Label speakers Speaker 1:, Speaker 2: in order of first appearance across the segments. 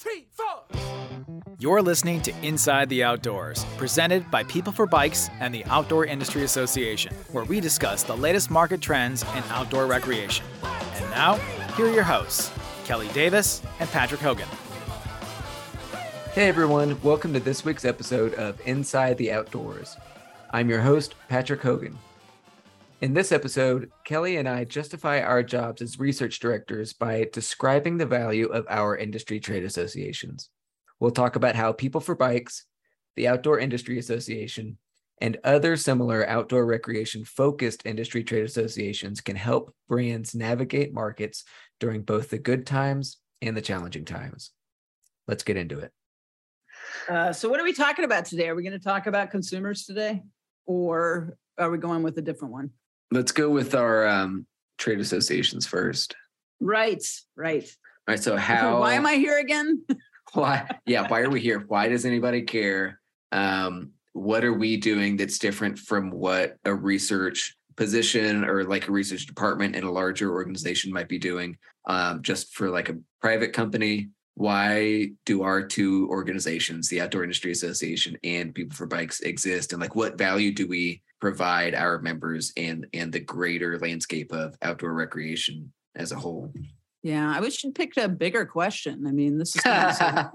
Speaker 1: three, four. You're listening to Inside the Outdoors, presented by People for Bikes and the Outdoor Industry Association, where we discuss the latest market trends in outdoor recreation. And now, here are your hosts, Kelly Davis and Patrick Hogan.
Speaker 2: Hey everyone, welcome to this week's episode of Inside the Outdoors. I'm your host, Patrick Hogan. In this episode, Kelly and I justify our jobs as research directors by describing the value of our industry trade associations. We'll talk about how People for Bikes, the Outdoor Industry Association, and other similar outdoor recreation focused industry trade associations can help brands navigate markets during both the good times and the challenging times. Let's get into it.
Speaker 3: Uh, so, what are we talking about today? Are we going to talk about consumers today, or are we going with a different one?
Speaker 2: Let's go with our um, trade associations first.
Speaker 3: Right, right.
Speaker 2: All right. So, how?
Speaker 3: Why am I here again?
Speaker 2: why? Yeah. Why are we here? Why does anybody care? Um, what are we doing that's different from what a research position or like a research department in a larger organization might be doing? Um, just for like a private company why do our two organizations the outdoor industry association and people for bikes exist? And like what value do we provide our members and and the greater landscape of outdoor recreation as a whole?
Speaker 3: Yeah i wish you'd picked a bigger question. I mean this is uh,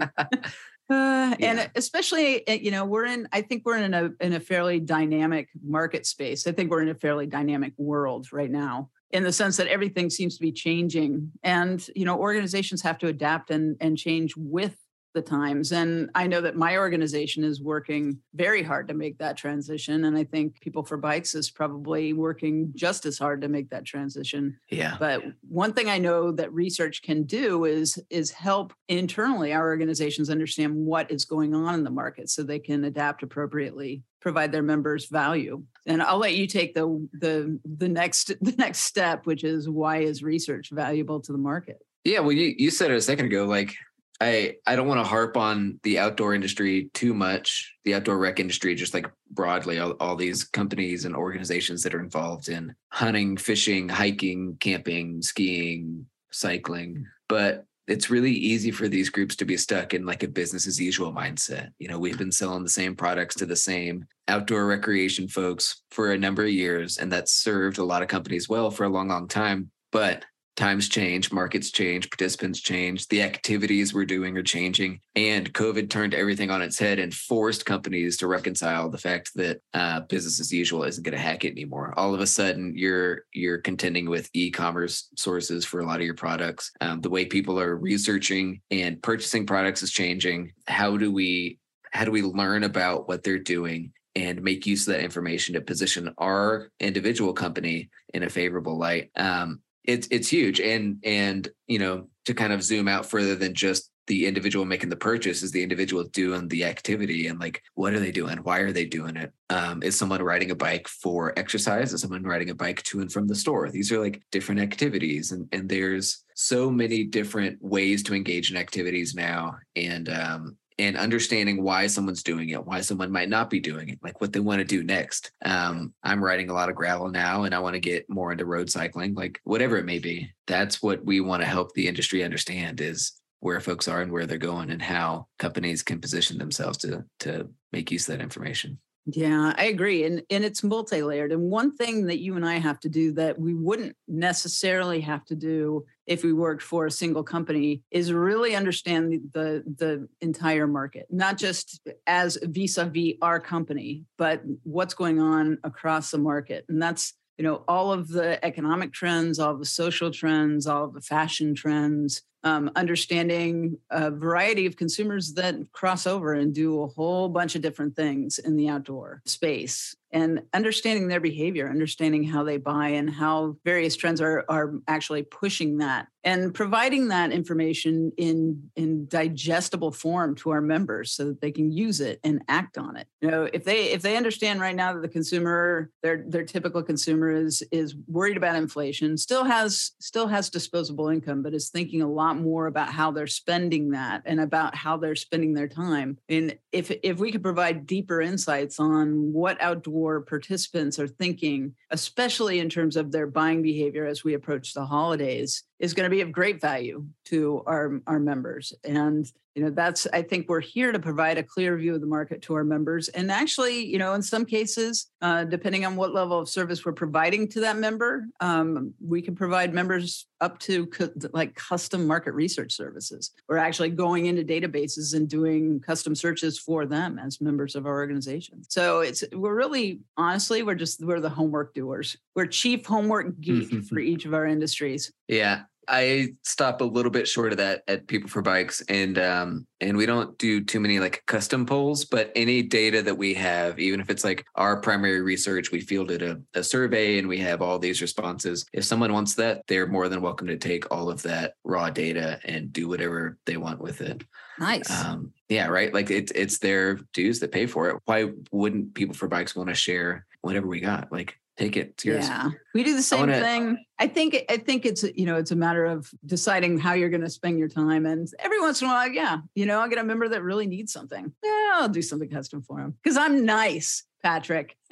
Speaker 3: yeah. and especially eh, you know we're in i think we're in a in a fairly dynamic market space. I think we're in a fairly dynamic world right now in the sense that everything seems to be changing. And you know organizations have to adapt and and change with the times and i know that my organization is working very hard to make that transition and i think people for bikes is probably working just as hard to make that transition
Speaker 2: yeah
Speaker 3: but one thing i know that research can do is is help internally our organizations understand what is going on in the market so they can adapt appropriately provide their members value. And I'll let you take the the the next the next step, which is why is research valuable to the market?
Speaker 2: Yeah, well, you you said it a second ago. Like, I I don't want to harp on the outdoor industry too much, the outdoor rec industry, just like broadly, all, all these companies and organizations that are involved in hunting, fishing, hiking, camping, skiing, cycling. But it's really easy for these groups to be stuck in like a business as usual mindset. You know, we've been selling the same products to the same outdoor recreation folks for a number of years, and that's served a lot of companies well for a long, long time. But times change, markets change, participants change, the activities we're doing are changing. And COVID turned everything on its head and forced companies to reconcile the fact that uh, business as usual isn't going to hack it anymore. All of a sudden, you're you're contending with e-commerce sources for a lot of your products. Um, the way people are researching and purchasing products is changing. How do we how do we learn about what they're doing and make use of that information to position our individual company in a favorable light. Um, it's it's huge. And and you know to kind of zoom out further than just the individual making the purchase is the individual doing the activity and like what are they doing? Why are they doing it? Um, is someone riding a bike for exercise? Is someone riding a bike to and from the store? These are like different activities and and there's so many different ways to engage in activities now. And um, and understanding why someone's doing it, why someone might not be doing it, like what they want to do next. Um, I'm riding a lot of gravel now and I want to get more into road cycling, like whatever it may be. That's what we want to help the industry understand is where folks are and where they're going and how companies can position themselves to to make use of that information.
Speaker 3: Yeah, I agree. And and it's multi-layered. And one thing that you and I have to do that we wouldn't necessarily have to do if we worked for a single company is really understand the the, entire market, not just as vis-a-vis our company, but what's going on across the market. And that's you know all of the economic trends all the social trends all of the fashion trends um, understanding a variety of consumers that cross over and do a whole bunch of different things in the outdoor space and understanding their behavior, understanding how they buy and how various trends are, are actually pushing that and providing that information in, in digestible form to our members so that they can use it and act on it. You know, if they if they understand right now that the consumer, their their typical consumer is is worried about inflation, still has still has disposable income, but is thinking a lot more about how they're spending that and about how they're spending their time. And if if we could provide deeper insights on what outdoor participants are thinking, especially in terms of their buying behavior as we approach the holidays, is going to be of great value to our, our members. And you know that's i think we're here to provide a clear view of the market to our members. And actually you know in some cases uh, depending on what level of service we're providing to that member um, we can provide members up to co- like custom market research services. We're actually going into databases and doing custom searches for them as members of our organization. So it's we're really honestly we're just we're the homework doers. We're chief homework geek for each of our industries.
Speaker 2: Yeah I stop a little bit short of that at People for Bikes, and um, and we don't do too many like custom polls, but any data that we have, even if it's like our primary research, we fielded a, a survey and we have all these responses. If someone wants that, they're more than welcome to take all of that raw data and do whatever they want with it.
Speaker 3: Nice.
Speaker 2: Um, yeah, right. Like it's it's their dues that pay for it. Why wouldn't People for Bikes want to share whatever we got? Like take it. Yours.
Speaker 3: Yeah, we do the same
Speaker 2: wanna,
Speaker 3: thing. I think I think it's you know it's a matter of deciding how you're going to spend your time, and every once in a while, yeah, you know, I get a member that really needs something. Yeah, I'll do something custom for him because I'm nice. Patrick.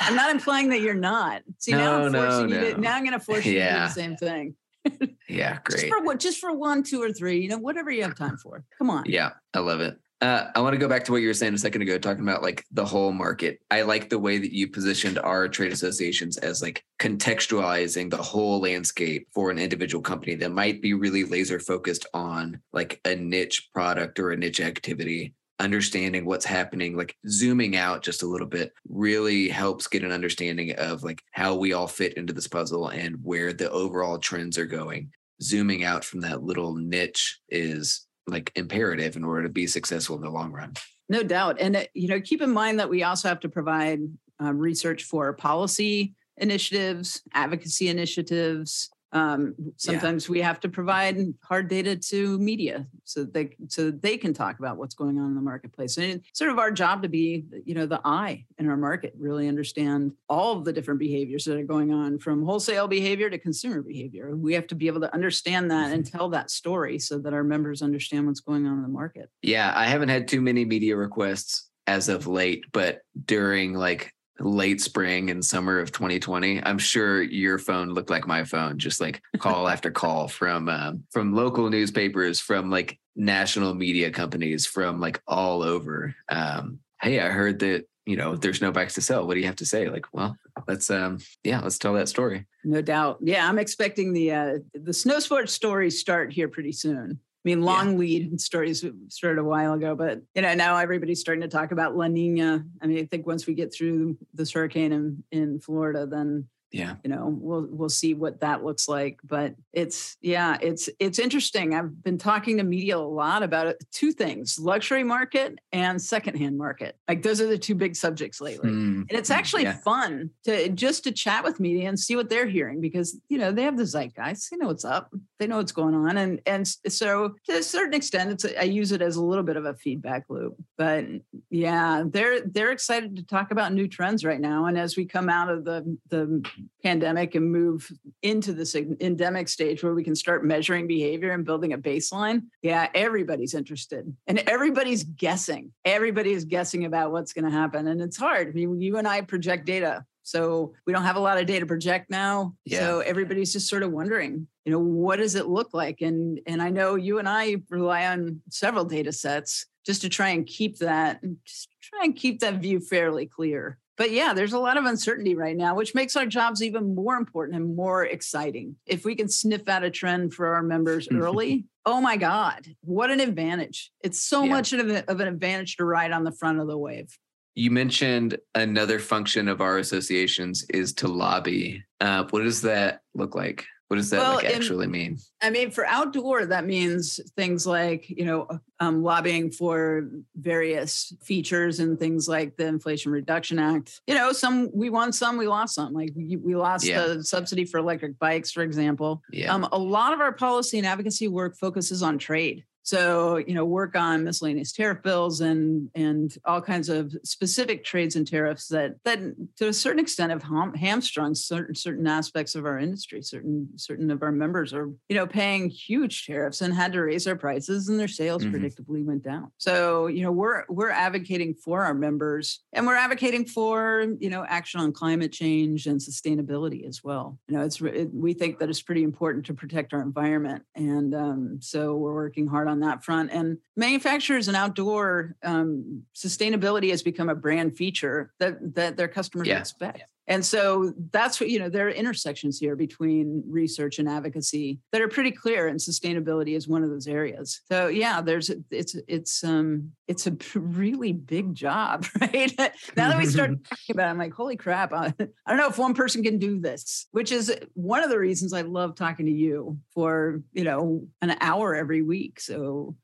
Speaker 3: I'm not implying that you're not. See,
Speaker 2: no,
Speaker 3: now I'm forcing
Speaker 2: no,
Speaker 3: you
Speaker 2: no.
Speaker 3: to now I'm gonna force you
Speaker 2: Yeah.
Speaker 3: to do the same thing.
Speaker 2: Yeah, great.
Speaker 3: Just for what just for one, two, or three, you know, whatever you have time for. Come on.
Speaker 2: Yeah, I love it. Uh, I want to go back to what you were saying a second ago, talking about like the whole market. I like the way that you positioned our trade associations as like contextualizing the whole landscape for an individual company that might be really laser focused on like a niche product or a niche activity. Understanding what's happening, like zooming out just a little bit, really helps get an understanding of like how we all fit into this puzzle and where the overall trends are going. Zooming out from that little niche is like imperative in order to be successful in the long run.
Speaker 3: No doubt. And, uh, you know, keep in mind that we also have to provide um, research for policy initiatives, advocacy initiatives. Um, sometimes we have to provide hard data to media so that they so that they can talk about what's going on in the marketplace. And it's sort of our job to be, you know, the eye in our market, really understand all of the different behaviors that are going on from wholesale behavior to consumer behavior. We have to be able to understand that and tell that story so that our members understand what's going on in the market.
Speaker 2: Yeah, I haven't had too many media requests as of late, but during like late spring and summer of 2020, I'm sure your phone looked like my phone, just like call after call from um, from local newspapers, from like national media companies, from like all over. Um, hey, I heard that you know there's no bikes to sell. What do you have to say? Like, well, let's um, yeah, let's tell that story.
Speaker 3: No doubt. Yeah, I'm expecting the uh, the snow sports stories start here pretty soon. I mean, long lead stories started a while ago, but you know now everybody's starting to talk about La Nina. I mean, I think once we get through this hurricane in in Florida, then
Speaker 2: Yeah.
Speaker 3: you know we'll we'll see what that looks like. But it's yeah, it's it's interesting. I've been talking to media a lot about it. Two things: luxury market and secondhand market. Like those are the two big subjects lately.
Speaker 2: Mm,
Speaker 3: And it's actually
Speaker 2: Yeah.
Speaker 3: fun to just to chat with media and see what they're hearing because you know they have the zeitgeist, they know what's up, they know what's going on, and and so to a certain extent, it's i use it as a little bit of a feedback loop. But yeah, they're they're excited to talk about new trends right now, and as we come out of the the pandemic and move into this endemic stage where we can start measuring behavior and building a baseline, yeah, everybody's interested and everybody's guessing. Everybody is guessing about what's going to happen, and it's hard. I mean, you and I project data. So we don't have a lot of data to project now. So everybody's just sort of wondering, you know, what does it look like? And and I know you and I rely on several data sets just to try and keep that just try and keep that view fairly clear. But yeah, there's a lot of uncertainty right now, which makes our jobs even more important and more exciting. If we can sniff out a trend for our members early, oh my God, what an advantage. It's so
Speaker 2: Yeah.
Speaker 3: much of, a, of an advantage to ride on the front of the wave.
Speaker 2: You mentioned another function of our associations is to lobby. Uh, what does that look like? What does that
Speaker 3: Well,
Speaker 2: like
Speaker 3: in-
Speaker 2: actually mean?
Speaker 3: I mean, for outdoor, that means things like, you know, um, lobbying for various features and things like the Inflation Reduction Act. You know, some we won some, we lost some. Like we, we lost
Speaker 2: Yeah.
Speaker 3: the subsidy for electric bikes, for example.
Speaker 2: Yeah.
Speaker 3: Um, a lot of our policy and advocacy work focuses on trade. So, you know, work on miscellaneous tariff bills and and all kinds of specific trades and tariffs that that to a certain extent have ham- hamstrung certain certain aspects of our industry. Certain certain of our members are, you know, paying huge tariffs and had to raise their prices and their sales mm-hmm. predictably went down. So, you know, we're we're advocating for our members and we're advocating for, you know, action on climate change and sustainability as well. You know, it's it, we think that it's pretty important to protect our environment and um, so we're working hard on that front. And manufacturers and outdoor um, sustainability has become a brand feature that that their customers yeah. expect. And so that's what, you know, there are intersections here between research and advocacy that are pretty clear and sustainability is one of those areas. So yeah, there's it's it's um it's a really big job, right? now that we start talking about it, I'm like, holy crap, I, I don't know if one person can do this, which is one of the reasons I love talking to you for, you know, an hour every week. So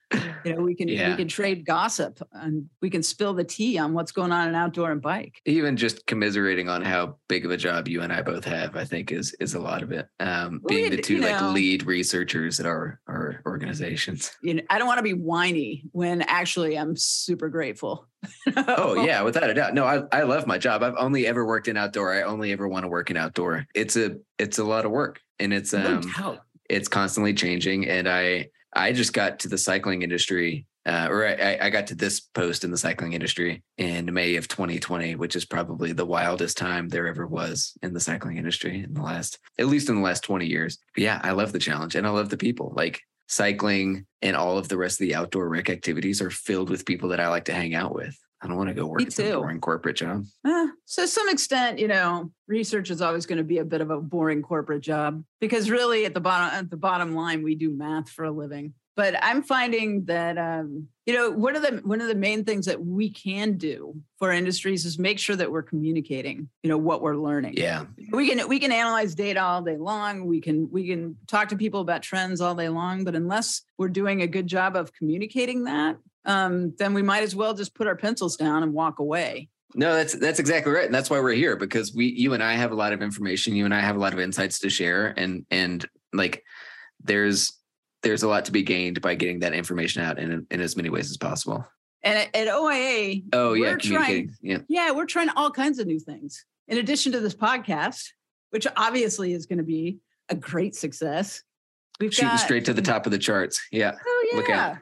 Speaker 3: you know we can yeah. we can trade gossip and we can spill the tea on what's going on in outdoor and bike.
Speaker 2: Even just commiserating on how big of a job you and i both have i think is is a lot of it um well, being the two like know, lead researchers at our our organizations.
Speaker 3: You know i don't want to be whiny when actually i'm super grateful.
Speaker 2: Oh yeah without a doubt. No I, I love my job. I've only ever worked in outdoor. I only ever want to work in outdoor. It's a it's a lot of work and it's um no it's constantly changing and i I just got to the cycling industry, uh, or I, I, got to this post in the cycling industry in May of 2020, which is probably the wildest time there ever was in the cycling industry in the last, at least in the last 20 years. But yeah, I love the challenge and I love the people. Like cycling and all of the rest of the outdoor rec activities are filled with people that I like to hang out with. I don't want to go work Me at some boring corporate job.
Speaker 3: Uh, so, to some extent, you know, research is always going to be a bit of a boring corporate job because really, at the bottom, at the bottom line, we do math for a living. But I'm finding that um, you know one of the one of the main things that we can do for industries is make sure that we're communicating. You know what we're learning.
Speaker 2: Yeah,
Speaker 3: we can we can analyze data all day long. We can we can talk to people about trends all day long. But unless we're doing a good job of communicating that, um, then we might as well just put our pencils down and walk away.
Speaker 2: No, that's that's exactly right, and that's why we're here because we, you and I, have a lot of information. You and I have a lot of insights to share, and and like there's there's a lot to be gained by getting that information out in in as many ways as possible.
Speaker 3: And at, at OIA,
Speaker 2: oh yeah, communicating, trying, yeah,
Speaker 3: yeah, we're trying all kinds of new things in addition to this podcast, which obviously is going to be a great success.
Speaker 2: We've shooting got, straight to the top of the charts. Yeah,
Speaker 3: oh yeah. Look out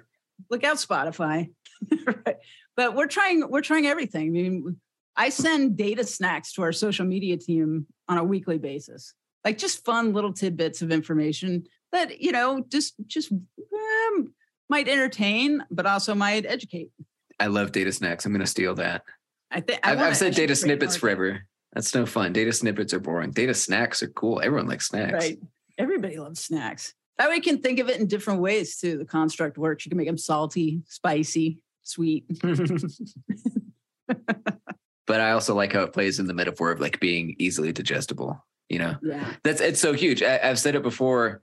Speaker 3: look out spotify right. but we're trying we're trying everything i mean i send data snacks to our social media team on a weekly basis like just fun little tidbits of information that you know just just um, might entertain but also might educate
Speaker 2: i love data snacks i'm going to steal that
Speaker 3: i think
Speaker 2: i've, I've said data snippets forever that's no fun data snippets are boring data snacks are cool everyone likes snacks
Speaker 3: right everybody loves snacks that way you can think of it in different ways too. The construct works. You can make them salty, spicy, sweet.
Speaker 2: but I also like how it plays in the metaphor of like being easily digestible. You know,
Speaker 3: yeah.
Speaker 2: that's it's so huge. I, I've said it before.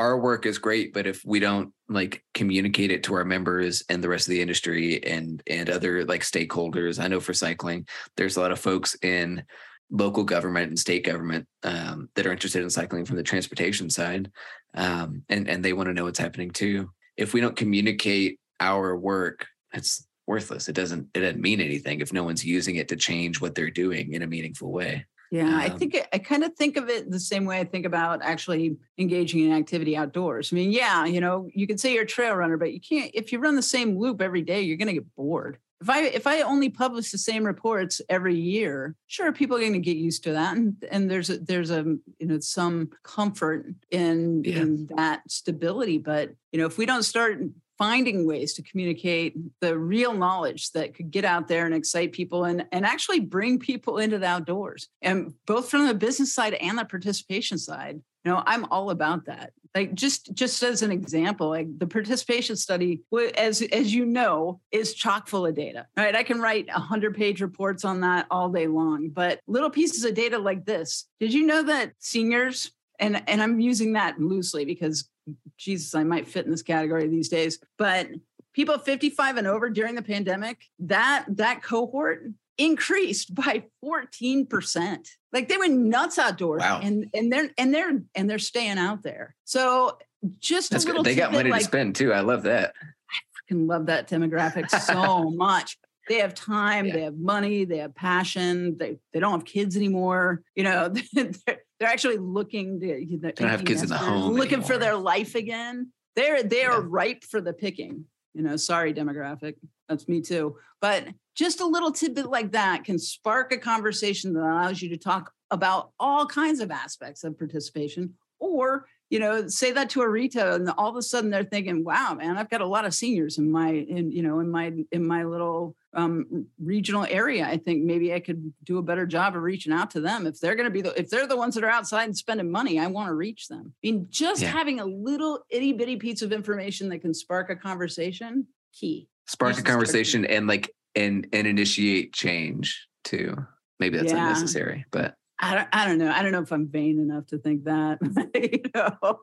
Speaker 2: Our work is great, but if we don't like communicate it to our members and the rest of the industry and and other like stakeholders, I know for cycling, there's a lot of folks in local government and state government um, that are interested in cycling from the transportation side, um, and and they want to know what's happening too. If we don't communicate our work, it's worthless. It doesn't it doesn't mean anything if no one's using it to change what they're doing in a meaningful way.
Speaker 3: Yeah, um, I think I kind of think of it the same way I think about actually engaging in activity outdoors. I mean, yeah, you know, you can say you're a trail runner, but you can't if you run the same loop every day, you're going to get bored if I if I only publish the same reports every year, sure, people are going to get used to that, and and there's a, there's a you know some comfort in yeah. in that stability. But you know, if we don't start finding ways to communicate the real knowledge that could get out there and excite people and, and actually bring people into the outdoors. And both from the business side and the participation side you know i'm all about that. Like just just as an example like the participation study as as you know is chock full of data right? I can write 100 page reports on that all day long but little pieces of data like this did you know that seniors and and i'm using that loosely because jesus i might fit in this category these days but people 55 and over during the pandemic that that cohort increased by 14%. Like they went nuts outdoors
Speaker 2: wow.
Speaker 3: and and they're and they're and they're staying out there. So just
Speaker 2: That's
Speaker 3: a little
Speaker 2: good. They got money
Speaker 3: like
Speaker 2: to spend too. I love that.
Speaker 3: I freaking love that demographic so much. They have time,
Speaker 2: Yeah.
Speaker 3: they have money, they have passion. They they don't have kids anymore. You know, they're, they're actually looking to you know,
Speaker 2: have kids in the home
Speaker 3: looking for their life again. They're they are
Speaker 2: Yeah.
Speaker 3: ripe for the picking. You know, sorry, demographic. That's me too. But just a little tidbit like that can spark a conversation that allows you to talk about all kinds of aspects of participation or you know say that to a retail and all of a sudden they're thinking wow man i've got a lot of seniors in my in you know in my in my little um, regional area i think maybe i could do a better job of reaching out to them if they're going to be the if they're the ones that are outside and spending money i want to reach them i mean just
Speaker 2: Yeah.
Speaker 3: having a little itty bitty piece of information that can spark a conversation key
Speaker 2: Spark a
Speaker 3: Usually start-
Speaker 2: conversation and like and and initiate change too. Maybe that's
Speaker 3: Yeah.
Speaker 2: unnecessary, but
Speaker 3: I don't, I don't know. I don't know if I'm vain enough to think that. you know?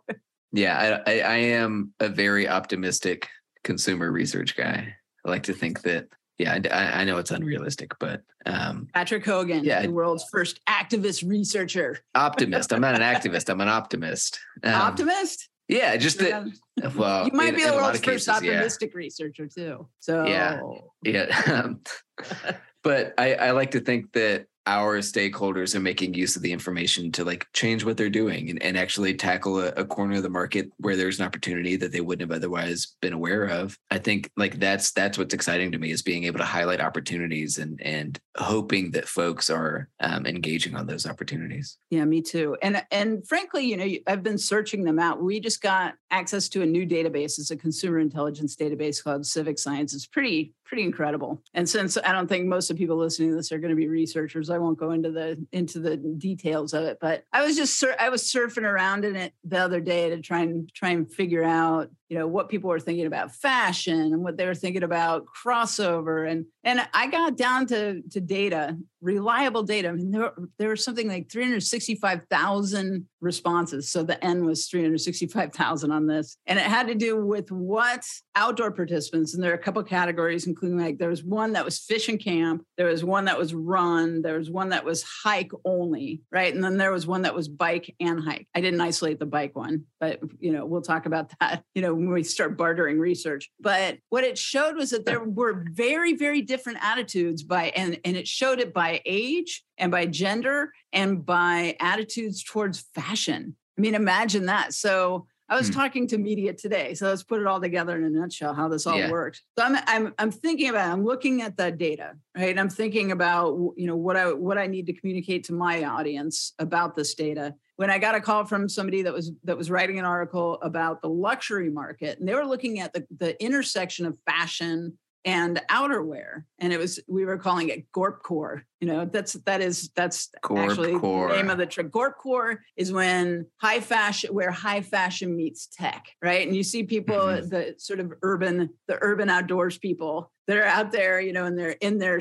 Speaker 2: yeah, I, I I am a very optimistic consumer research guy. I like to think that yeah, I, I- know it's unrealistic, but um
Speaker 3: Patrick Hogan,
Speaker 2: Yeah.
Speaker 3: the world's first activist researcher.
Speaker 2: optimist. I'm not an activist. I'm an optimist. Um,
Speaker 3: Optimist?
Speaker 2: Yeah, just that. Well,
Speaker 3: you might
Speaker 2: in-
Speaker 3: be the world's first
Speaker 2: cases, yeah.
Speaker 3: optimistic researcher too. So
Speaker 2: Yeah. Yeah. But I, I like to think that our stakeholders are making use of the information to like change what they're doing and, and actually tackle a, a corner of the market where there's an opportunity that they wouldn't have otherwise been aware of. I think like that's that's what's exciting to me is being able to highlight opportunities and and hoping that folks are um, engaging on those opportunities.
Speaker 3: Yeah, me too. And and frankly, you know, I've been searching them out. We just got access to a new database. It's a consumer intelligence database called Civic Science. It's pretty pretty incredible. And since I don't think most of the people listening to this are going to be researchers, I won't go into the into the details of it. But I was just sur- I was surfing around in it the other day to try and try and figure out you know what people were thinking about fashion and what they were thinking about crossover. And and I got down to to data reliable data. I mean there there was something like 365,000 responses. So the n was 365,000 on this. And it had to do with what outdoor participants and there are a couple categories including like there was one that was fish and camp there was one that was run there was one that was hike only right? And then there was one that was bike and hike. I didn't isolate the bike one but you know we'll talk about that you know when we start bartering research. But what it showed was that there were very very different attitudes by and and it showed it by age and by gender and by attitudes towards fashion. I mean imagine that. So I was
Speaker 2: Hmm.
Speaker 3: talking to media today, so let's put it all together in a nutshell how this all
Speaker 2: Yeah.
Speaker 3: works. So I'm, I'm I'm thinking about I'm looking at that data, right? I'm thinking about you know what I what I need to communicate to my audience about this data. When I got a call from somebody that was that was writing an article about the luxury market, and they were looking at the the intersection of fashion and outerwear, and it was we were calling it Gorpcore. You know, that's that is that's actually the name of the trick. Gorpcore is when high fashion, where high fashion meets tech, right? And you see people,
Speaker 2: Mhm.
Speaker 3: the sort of urban, the urban outdoors people that are out there, you know, and they're in their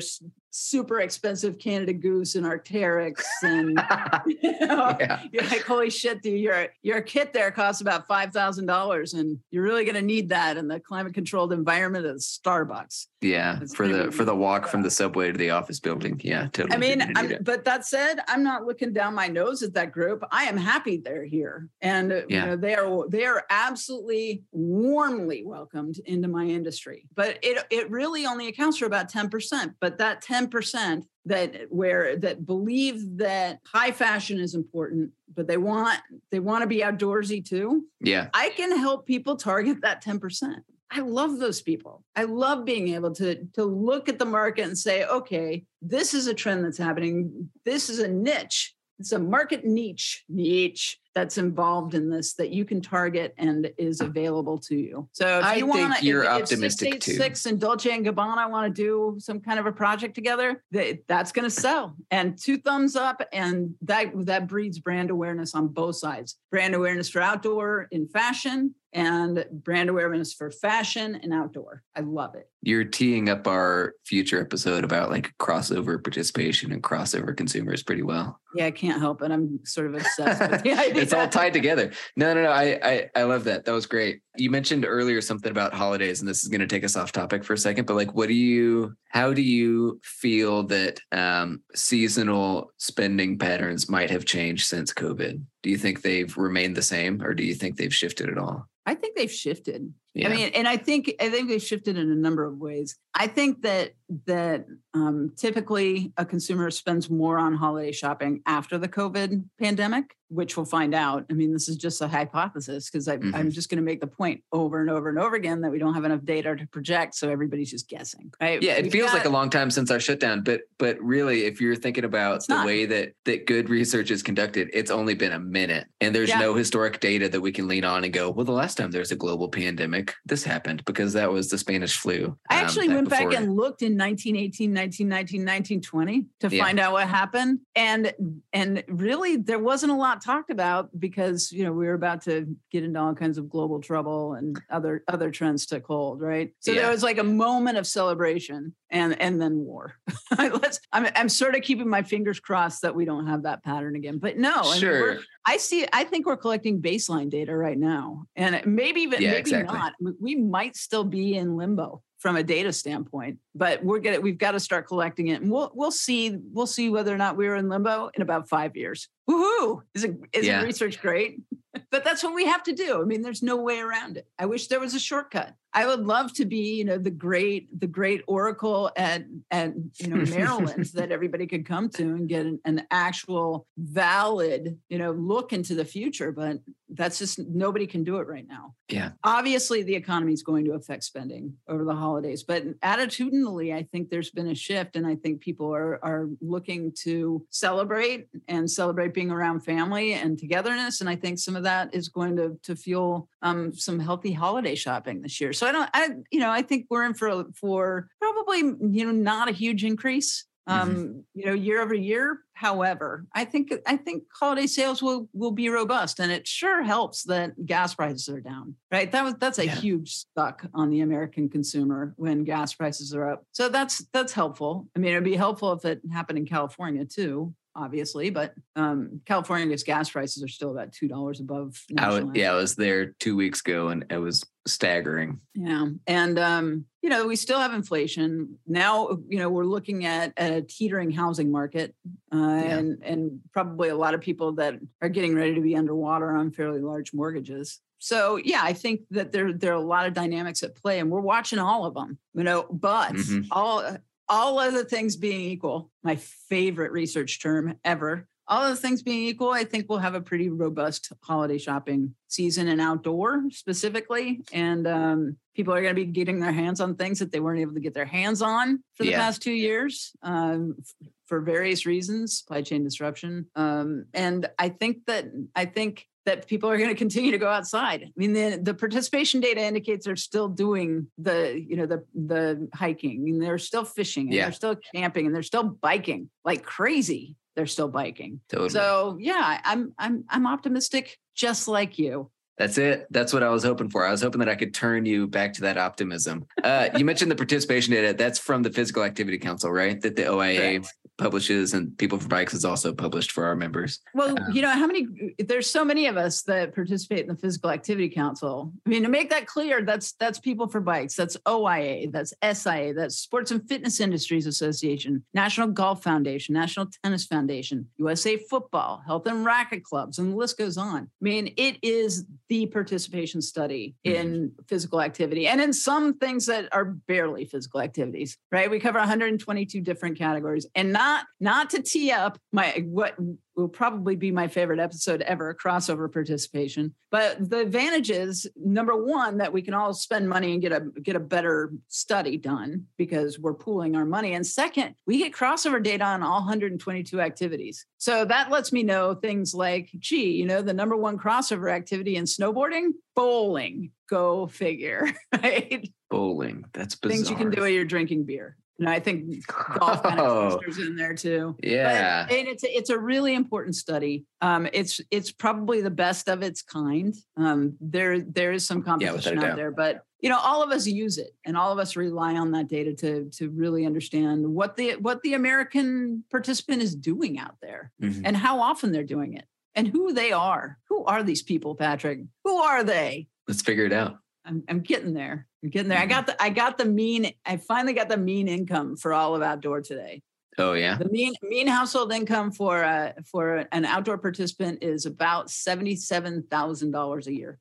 Speaker 3: super expensive Canada Goose and Arcteryx, and you know,
Speaker 2: yeah.
Speaker 3: you're like, holy shit, dude, your your kit there costs about five thousand dollars, and you're really going to need that in the climate controlled environment of Starbucks.
Speaker 2: Yeah.
Speaker 3: It's
Speaker 2: For the for the walk from the subway to the office building. Yeah, totally.
Speaker 3: I mean,
Speaker 2: You're gonna need
Speaker 3: I'm, but that said, I'm not looking down my nose at that group. I am happy they're here, and
Speaker 2: Yeah.
Speaker 3: you know, they are they are absolutely warmly welcomed into my industry. But it it really only accounts for about ten percent. But that ten percent that where that believe that high fashion is important, but they want they want to be outdoorsy too.
Speaker 2: yeah.
Speaker 3: I can help people target that 10%. I love those people. I love being able to, to look at the market and say, okay, this is a trend that's happening. This is a niche. It's a market niche, niche that's involved in this that you can target and is available to you. So
Speaker 2: I
Speaker 3: you
Speaker 2: think
Speaker 3: want to,
Speaker 2: you're
Speaker 3: if,
Speaker 2: optimistic
Speaker 3: if
Speaker 2: too.
Speaker 3: 686 and Dolce and Gabbana want to do some kind of a project together, that, that's going to sell. And two thumbs up, and that that breeds brand awareness on both sides. Brand awareness for outdoor in fashion, and brand awareness for fashion and outdoor. I love it.
Speaker 2: You're teeing up our future episode about like crossover participation and crossover consumers pretty well.
Speaker 3: Yeah, I can't help it. I'm sort of obsessed with the idea.
Speaker 2: it's all tied together. No, no, no. I, I, I love that. That was great. You mentioned earlier something about holidays, and this is going to take us off topic for a second. But like, what do you how do you feel that um, seasonal spending patterns might have changed since COVID? Do you think they've remained the same, or do you think they've shifted at all?
Speaker 3: I think they've shifted.
Speaker 2: Yeah.
Speaker 3: I mean, and I think I think they've shifted in a number of ways. I think that that um, typically a consumer spends more on holiday shopping after the COVID pandemic, which we'll find out. I mean, this is just a hypothesis because
Speaker 2: Mhm.
Speaker 3: I'm just going to make the point over and over and over again that we don't have enough data to project, so everybody's just guessing. Right?
Speaker 2: yeah, it
Speaker 3: We've
Speaker 2: feels like a long time since our shutdown, but but really, if you're thinking about the
Speaker 3: not.
Speaker 2: way that that good research is conducted, it's only been a minute, and there's
Speaker 3: Yeah.
Speaker 2: no historic data that we can lean on and go, well, the last time there was a global pandemic, this happened because that was the Spanish flu.
Speaker 3: I
Speaker 2: um,
Speaker 3: actually
Speaker 2: that
Speaker 3: went back and looked in 1918, 1919, 1920 to
Speaker 2: Yeah.
Speaker 3: find out what happened. And and really there wasn't a lot talked about because you know we were about to get into all kinds of global trouble and other other trends took hold, right? So
Speaker 2: Yeah.
Speaker 3: there was like a moment of celebration and and then war. Let's I'm I'm sort of keeping my fingers crossed that we don't have that pattern again. But no, I mean,
Speaker 2: Sure.
Speaker 3: I see. I think we're collecting baseline data right now, and maybe even
Speaker 2: Yeah,
Speaker 3: maybe
Speaker 2: exactly.
Speaker 3: not. We- We might still be in limbo from a data standpoint, but we're gonna we've got to start collecting it, and we'll we'll see we'll see whether or not we're in limbo in about five years. Woohoo! Isn't isn't
Speaker 2: Yeah.
Speaker 3: research great? but that's what we have to do. I mean, there's no way around it. I wish there was a shortcut. I would love to be, you know, the great the great oracle at at you know Maryland that everybody could come to and get an, an actual valid, you know, look into the future. But that's just nobody can do it right now.
Speaker 2: Yeah.
Speaker 3: Obviously, the economy is going to affect spending over the holidays, but attitudinally, I think there's been a shift, and I think people are are looking to celebrate and celebrate being around family and togetherness. And I think some of that is going to to fuel um, some healthy holiday shopping this year. So I don't, I you know, I think we're in for for probably you know not a huge increase um, you know, year over year. However, I think I think holiday sales will will be robust, and it sure helps that gas prices are down. Right, that was that's a
Speaker 2: Yeah.
Speaker 3: huge suck on the American consumer when gas prices are up. So that's that's helpful. I mean, it'd be helpful if it happened in California too. Obviously, but um, California's gas prices are still about two dollars above.
Speaker 2: I
Speaker 3: national
Speaker 2: yeah, I was there two weeks ago, and it was staggering.
Speaker 3: yeah. And, um, you know, we still have inflation. Now, you know, we're looking at, at a teetering housing market uh, and, and probably a lot of people that are getting ready to be underwater on fairly large mortgages. So yeah, I think that there there are a lot of dynamics at play, and we're watching all of them. You know, but
Speaker 2: Mhm.
Speaker 3: all all other things being equal, my favorite research term ever. All other things being equal, I think we'll have a pretty robust holiday shopping season and outdoor specifically. And um, people are going to be getting their hands on things that they weren't able to get their hands on for the
Speaker 2: Yeah.
Speaker 3: past two years um, for various reasons, supply chain disruption. Um, and I think that I think that people are going to continue to go outside. I mean, the, the participation data indicates they're still doing the, you know, the the hiking, and they're still fishing, and
Speaker 2: Yeah.
Speaker 3: they're still camping, and they're still biking like crazy. They're still biking.
Speaker 2: Totally.
Speaker 3: So yeah, I'm I'm I'm optimistic, just like you.
Speaker 2: That's it. That's what I was hoping for. I was hoping that I could turn you back to that optimism. Uh, you mentioned the participation data. That's from the Physical Activity Council, right? That the OIA
Speaker 3: Correct.
Speaker 2: Publishes, and People for Bikes is also published for our members.
Speaker 3: Well,
Speaker 2: Um,
Speaker 3: you know, how many there's so many of us that participate in the Physical Activity Council. I mean, to make that clear, that's that's people for bikes, that's OIA, that's SIA, that's Sports and Fitness Industries Association, National Golf Foundation, National Tennis Foundation, USA Football, Health and Racket Clubs, and the list goes on. I mean, it is the participation study in physical activity and in some things that are barely physical activities, right? We cover 122 different categories and not not to tee up my what will probably be my favorite episode ever crossover participation but the advantage is number one that we can all spend money and get a get a better study done because we're pooling our money and second we get crossover data on all 122 activities. So that lets me know things like gee you know the number one crossover activity in snowboarding? Bowling. Go figure right?
Speaker 2: Bowling. That's bizarre.
Speaker 3: things you can do while you're drinking beer and i think golf kind
Speaker 2: Oh,
Speaker 3: of clusters in there too
Speaker 2: yeah.
Speaker 3: but, and it's a, it's a really important study. Um, it's it's probably the best of its kind. Um, there there is some
Speaker 2: Yeah,
Speaker 3: competition out there, but you know all of us use it, and all of us rely on that data to to really understand what the what the American participant is doing out there,
Speaker 2: Mhm.
Speaker 3: and how often they're doing it, and who they are. Who are these people, Patrick? Who are they?
Speaker 2: Let's figure it out.
Speaker 3: I'm, I'm getting there. I'm getting there. I got the I got the mean. I finally got the mean income for all of outdoor today.
Speaker 2: Oh yeah.
Speaker 3: The mean mean household income for uh, for an outdoor participant is about seventy seven thousand dollars a year.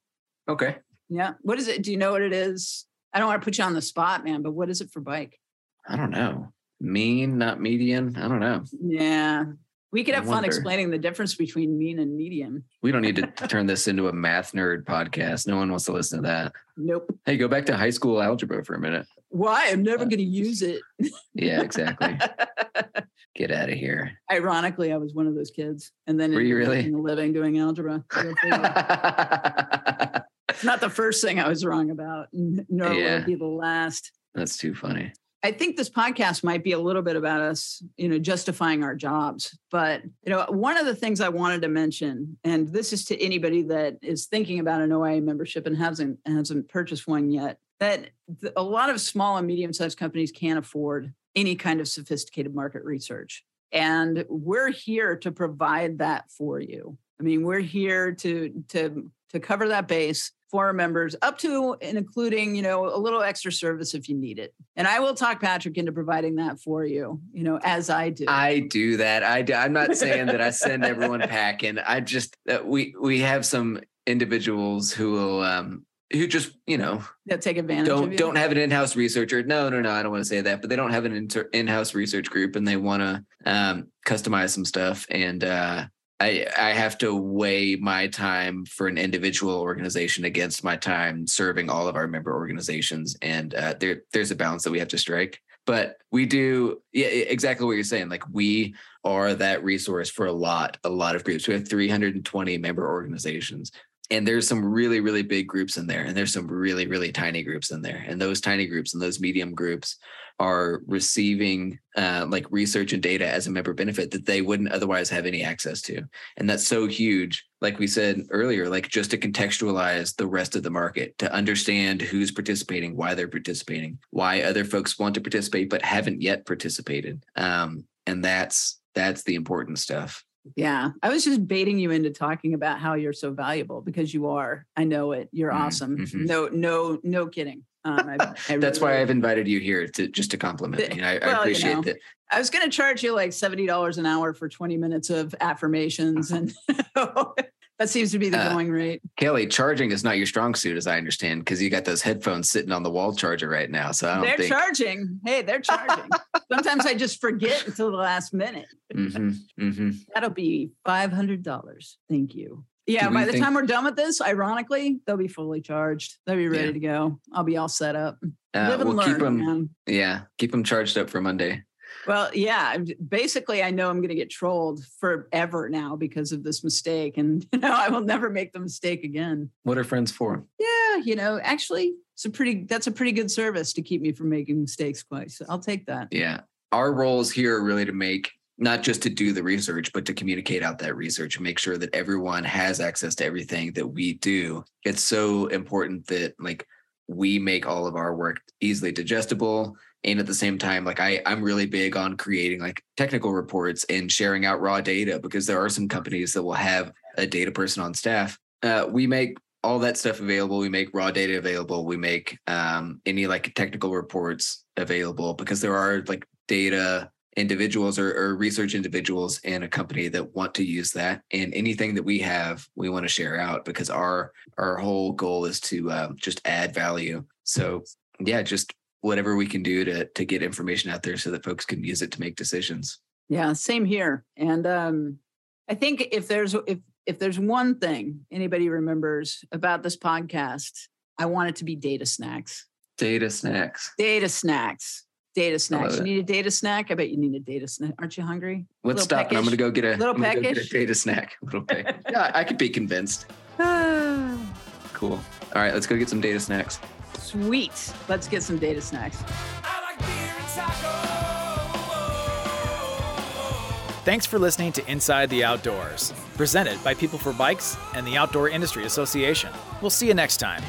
Speaker 2: Okay.
Speaker 3: Yeah. What is it? Do you know what it is? I don't want to put you on the spot, man, but what is it for bike?
Speaker 2: I don't know. Mean, not median. I don't know.
Speaker 3: Yeah. We could have fun explaining the difference between mean and median.
Speaker 2: We don't need to turn this into a math nerd podcast. No one wants to listen to that.
Speaker 3: Nope.
Speaker 2: Hey, go back to high school algebra for a minute.
Speaker 3: Why? I'm never
Speaker 2: Uh,
Speaker 3: going to use it.
Speaker 2: Yeah, exactly. Get out of here.
Speaker 3: Ironically, I was one of those kids, and then
Speaker 2: Were you really?
Speaker 3: making a living doing algebra. It's not the first thing I was wrong about, nor will
Speaker 2: Yeah.
Speaker 3: it be the last.
Speaker 2: That's too funny.
Speaker 3: I think this podcast might be a little bit about us, you know, justifying our jobs. But, you know, one of the things I wanted to mention, and this is to anybody that is thinking about an OIA membership and hasn't hasn't purchased one yet, that th- a lot of small and medium-sized companies can't afford any kind of sophisticated market research. And we're here to provide that for you. I mean, we're here to to to cover that base for members up to and including, you know, a little extra service if you need it. And I will talk Patrick into providing that for you, you know, as I do.
Speaker 2: I do that. I do. I'm not saying that I send everyone packing. I just uh, we we have some individuals who will um who just you know
Speaker 3: that take advantage
Speaker 2: don't don't have an in-house researcher. No, no, no. I don't want to say that, but they don't have an inter- in-house research group, and they want to um, customize some stuff. And uh, I I have to weigh my time for an individual organization against my time serving all of our member organizations, and uh, there there's a balance that we have to strike. But we do, yeah, exactly what you're saying. Like we are that resource for a lot, a lot of groups. We have 320 member organizations and there's some really really big groups in there and there's some really really tiny groups in there. And those tiny groups and those medium groups are receiving uh, like research and data as a member benefit that they wouldn't otherwise have any access to. And that's so huge. Like we said earlier like just to contextualize the rest of the market to understand who's participating why they're participating why other folks want to participate but haven't yet participated. Um, and that's that's the important stuff
Speaker 3: Yeah. I was just baiting you into talking about how you're so valuable because you are. I know it. You're
Speaker 2: Mm,
Speaker 3: awesome.
Speaker 2: mhm.
Speaker 3: No, no, no kidding. Um, I, I
Speaker 2: That's
Speaker 3: really-
Speaker 2: why I've invited you here to just to compliment me. I,
Speaker 3: Well,
Speaker 2: I
Speaker 3: you
Speaker 2: appreciate
Speaker 3: know.
Speaker 2: that.
Speaker 3: I was going to charge you like $70 an hour for 20 minutes of affirmations. And that seems to be the
Speaker 2: Uh,
Speaker 3: going rate.
Speaker 2: Kelly, charging is not your strong suit, as I understand, because you got those headphones sitting on the wall charger right now. So I don't
Speaker 3: They're
Speaker 2: think.
Speaker 3: charging. Hey, they're charging. Sometimes I just forget until the last minute.
Speaker 2: hmm hmm
Speaker 3: That'll be $500. Thank you. Yeah, by the
Speaker 2: think-
Speaker 3: time we're done with this, ironically, they'll be fully charged. They'll be ready
Speaker 2: Yeah.
Speaker 3: to go. I'll be all set up.
Speaker 2: Uh,
Speaker 3: Live and
Speaker 2: we'll
Speaker 3: learn,
Speaker 2: keep them.
Speaker 3: man.
Speaker 2: Yeah, keep them charged up for Monday.
Speaker 3: Well, yeah. Basically, I know I'm going to get trolled forever now because of this mistake, and you know I will never make the mistake again.
Speaker 2: What are friends for?
Speaker 3: Yeah, you know, actually, it's a pretty. That's a pretty good service to keep me from making mistakes twice. So I'll take that.
Speaker 2: Yeah, our roles here are really to make not just to do the research, but to communicate out that research and make sure that everyone has access to everything that we do. It's so important that like we make all of our work easily digestible. And at the same time, like I, I'm really big on creating like technical reports and sharing out raw data because there are some companies that will have a data person on staff. Uh, we make all that stuff available. We make raw data available. We make um, any like technical reports available because there are like data individuals or, or research individuals in a company that want to use that and anything that we have we want to share out because our our whole goal is to um, just add value so yeah just whatever we can do to to get information out there so that folks can use it to make decisions
Speaker 3: Yeah, same here. And um, I think if there's if if there's one thing anybody remembers about this podcast, I want it to be data snacks.
Speaker 2: data snacks
Speaker 3: Data snacks. Data snacks. You need a data snack? I bet you need a data snack. Aren't you hungry?
Speaker 2: let's stop and i'm gonna go get a
Speaker 3: Little
Speaker 2: I'm gonna go a data snack little peck yeah i could be convinced cool all right let's go get some data snacks
Speaker 3: Sweet. Let's get some data snacks.
Speaker 1: Thanks for listening to Inside the Outdoors, presented by People for Bikes and the Outdoor Industry Association. We'll see you next time.